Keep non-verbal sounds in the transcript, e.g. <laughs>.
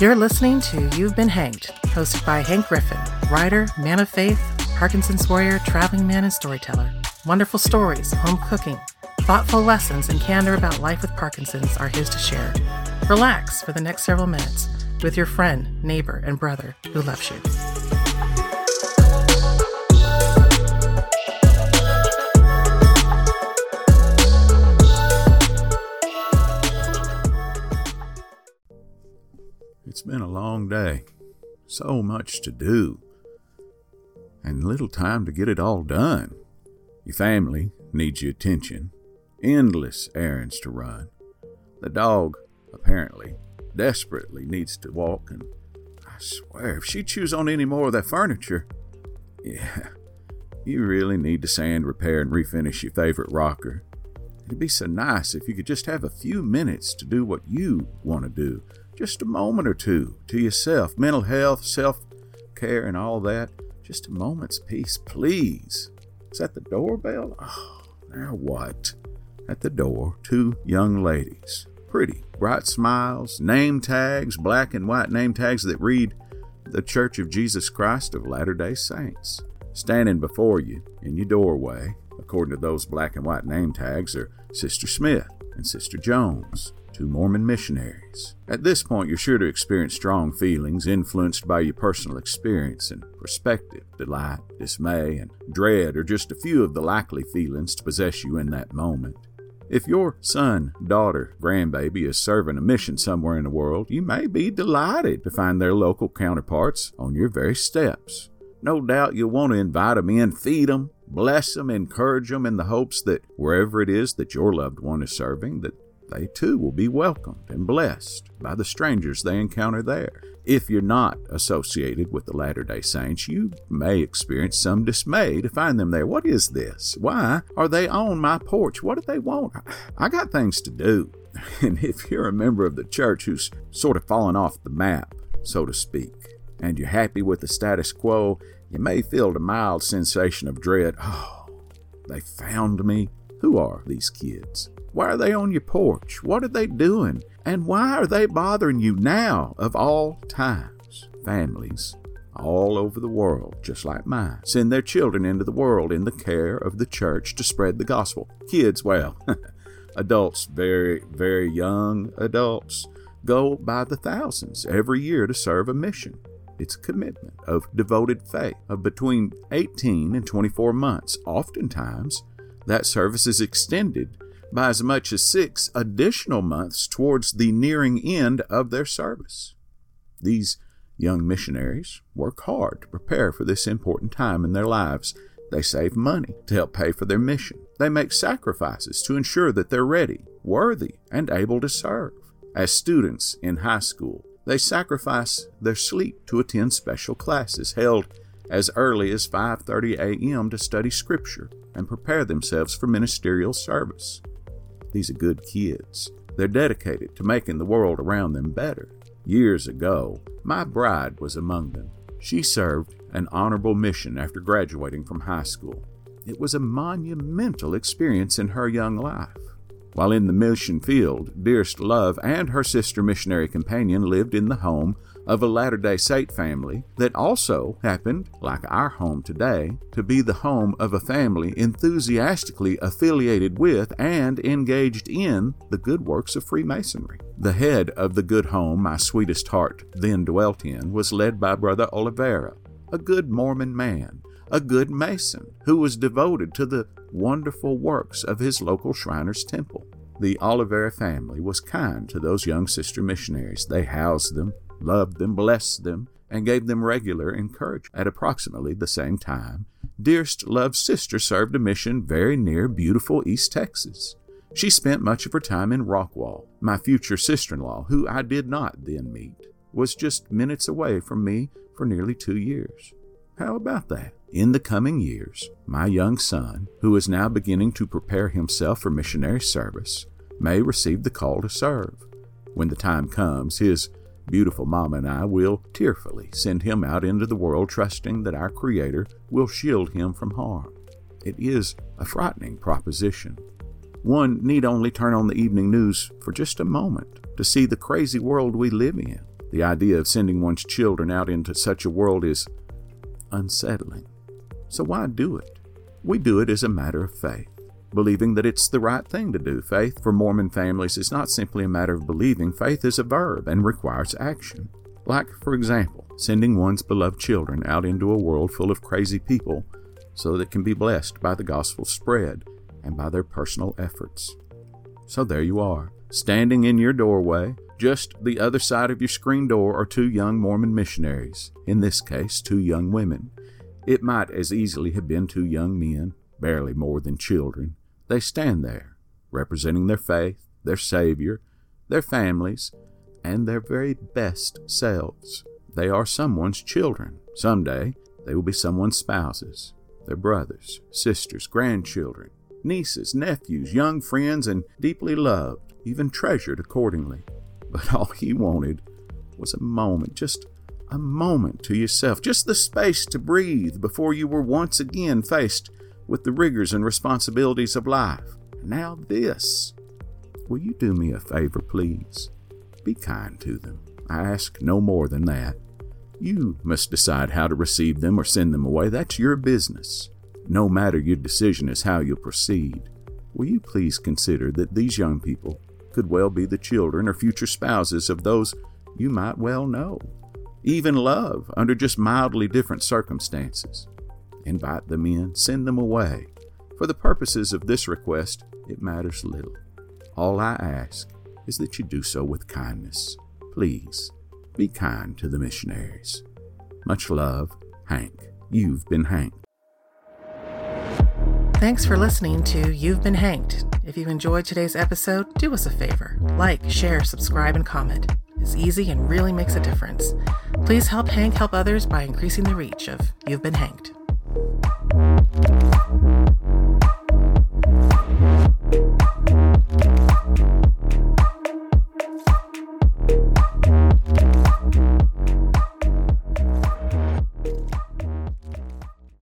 You're listening to You've Been Hanked, hosted by Hank Griffin, writer, man of faith, Parkinson's warrior, traveling man, and storyteller. Wonderful stories, home cooking, thoughtful lessons, and candor about life with Parkinson's are his to share. Relax for the next several minutes with your friend, neighbor, and brother who loves you. It's been a long day. So much to do. And little time to get it all done. Your family needs your attention. Endless errands to run. The dog, apparently, desperately needs to walk, and I swear, if she chews on any more of that furniture, yeah, you really need to sand, repair, and refinish your favorite rocker. It'd be so nice if you could just have a few minutes to do what you want to do just a moment or two to yourself, mental health, self care, and all that. Just a moment's peace, please. Is that the doorbell? Oh, now what? At the door, two young ladies. Pretty, bright smiles, name tags, black and white name tags that read The Church of Jesus Christ of Latter day Saints. Standing before you in your doorway, according to those black and white name tags, are Sister Smith and Sister Jones two Mormon missionaries. At this point, you're sure to experience strong feelings influenced by your personal experience and perspective. Delight, dismay, and dread are just a few of the likely feelings to possess you in that moment. If your son, daughter, grandbaby is serving a mission somewhere in the world, you may be delighted to find their local counterparts on your very steps. No doubt you'll want to invite them in, feed them, bless them, encourage them in the hopes that wherever it is that your loved one is serving, that they too will be welcomed and blessed by the strangers they encounter there. If you're not associated with the Latter day Saints, you may experience some dismay to find them there. What is this? Why are they on my porch? What do they want? I got things to do. <laughs> And if you're a member of the church who's sort of fallen off the map, so to speak, and you're happy with the status quo, you may feel a mild sensation of dread. Oh, they found me. Who are these kids? Why are they on your porch? What are they doing? And why are they bothering you now, of all times? Families all over the world, just like mine, send their children into the world in the care of the church to spread the gospel. Kids, well, <laughs> adults, very, very young adults, go by the thousands every year to serve a mission. It's commitment of devoted faith of between 18 and 24 months. Oftentimes, that service is extended by as much as six additional months towards the nearing end of their service. These young missionaries work hard to prepare for this important time in their lives. They save money to help pay for their mission. They make sacrifices to ensure that they're ready, worthy, and able to serve. As students in high school, they sacrifice their sleep to attend special classes held as early as 5:30 a.m. to study scripture and prepare themselves for ministerial service. These are good kids. They're dedicated to making the world around them better. Years ago, my bride was among them. She served an honorable mission after graduating from high school. It was a monumental experience in her young life. While in the mission field, Dearest Love and her sister missionary companion lived in the home of a Latter day Saint family that also happened, like our home today, to be the home of a family enthusiastically affiliated with and engaged in the good works of Freemasonry. The head of the good home my sweetest heart then dwelt in was led by Brother Oliveira, a good Mormon man, a good Mason who was devoted to the wonderful works of his local Shriners Temple. The Oliveira family was kind to those young sister missionaries. They housed them, loved them, blessed them, and gave them regular encouragement. At approximately the same time, Dearest Love's sister served a mission very near beautiful East Texas. She spent much of her time in Rockwall. My future sister in law, who I did not then meet, was just minutes away from me for nearly two years. How about that? In the coming years, my young son, who is now beginning to prepare himself for missionary service, may receive the call to serve. When the time comes, his Beautiful Mama and I will tearfully send him out into the world, trusting that our Creator will shield him from harm. It is a frightening proposition. One need only turn on the evening news for just a moment to see the crazy world we live in. The idea of sending one's children out into such a world is unsettling. So why do it? We do it as a matter of faith, believing that it's the right thing to do. Faith for Mormon families is not simply a matter of believing, faith is a verb and requires action. Like, for example, sending one's beloved children out into a world full of crazy people so that can be blessed by the gospel spread and by their personal efforts. So there you are, standing in your doorway, just the other side of your screen door are two young Mormon missionaries, in this case, two young women. It might as easily have been two young men, barely more than children. They stand there, representing their faith, their Savior, their families, and their very best selves. They are someone's children. Someday, they will be someone's spouses, their brothers, sisters, grandchildren, nieces, nephews, young friends, and deeply loved, even treasured accordingly. But all he wanted was a moment, just a moment to yourself, just the space to breathe before you were once again faced with the rigors and responsibilities of life. Now, this. Will you do me a favor, please? Be kind to them. I ask no more than that. You must decide how to receive them or send them away. That's your business. No matter your decision is how you'll proceed. Will you please consider that these young people could well be the children or future spouses of those you might well know, even love under just mildly different circumstances? Invite them in, send them away. For the purposes of this request, it matters little. All I ask is that you do so with kindness. Please, be kind to the missionaries. Much love, Hank. You've been Hank. Thanks for listening to You've Been Hanked. If you enjoyed today's episode, do us a favor like, share, subscribe, and comment. It's easy and really makes a difference. Please help Hank help others by increasing the reach of You've Been Hanked.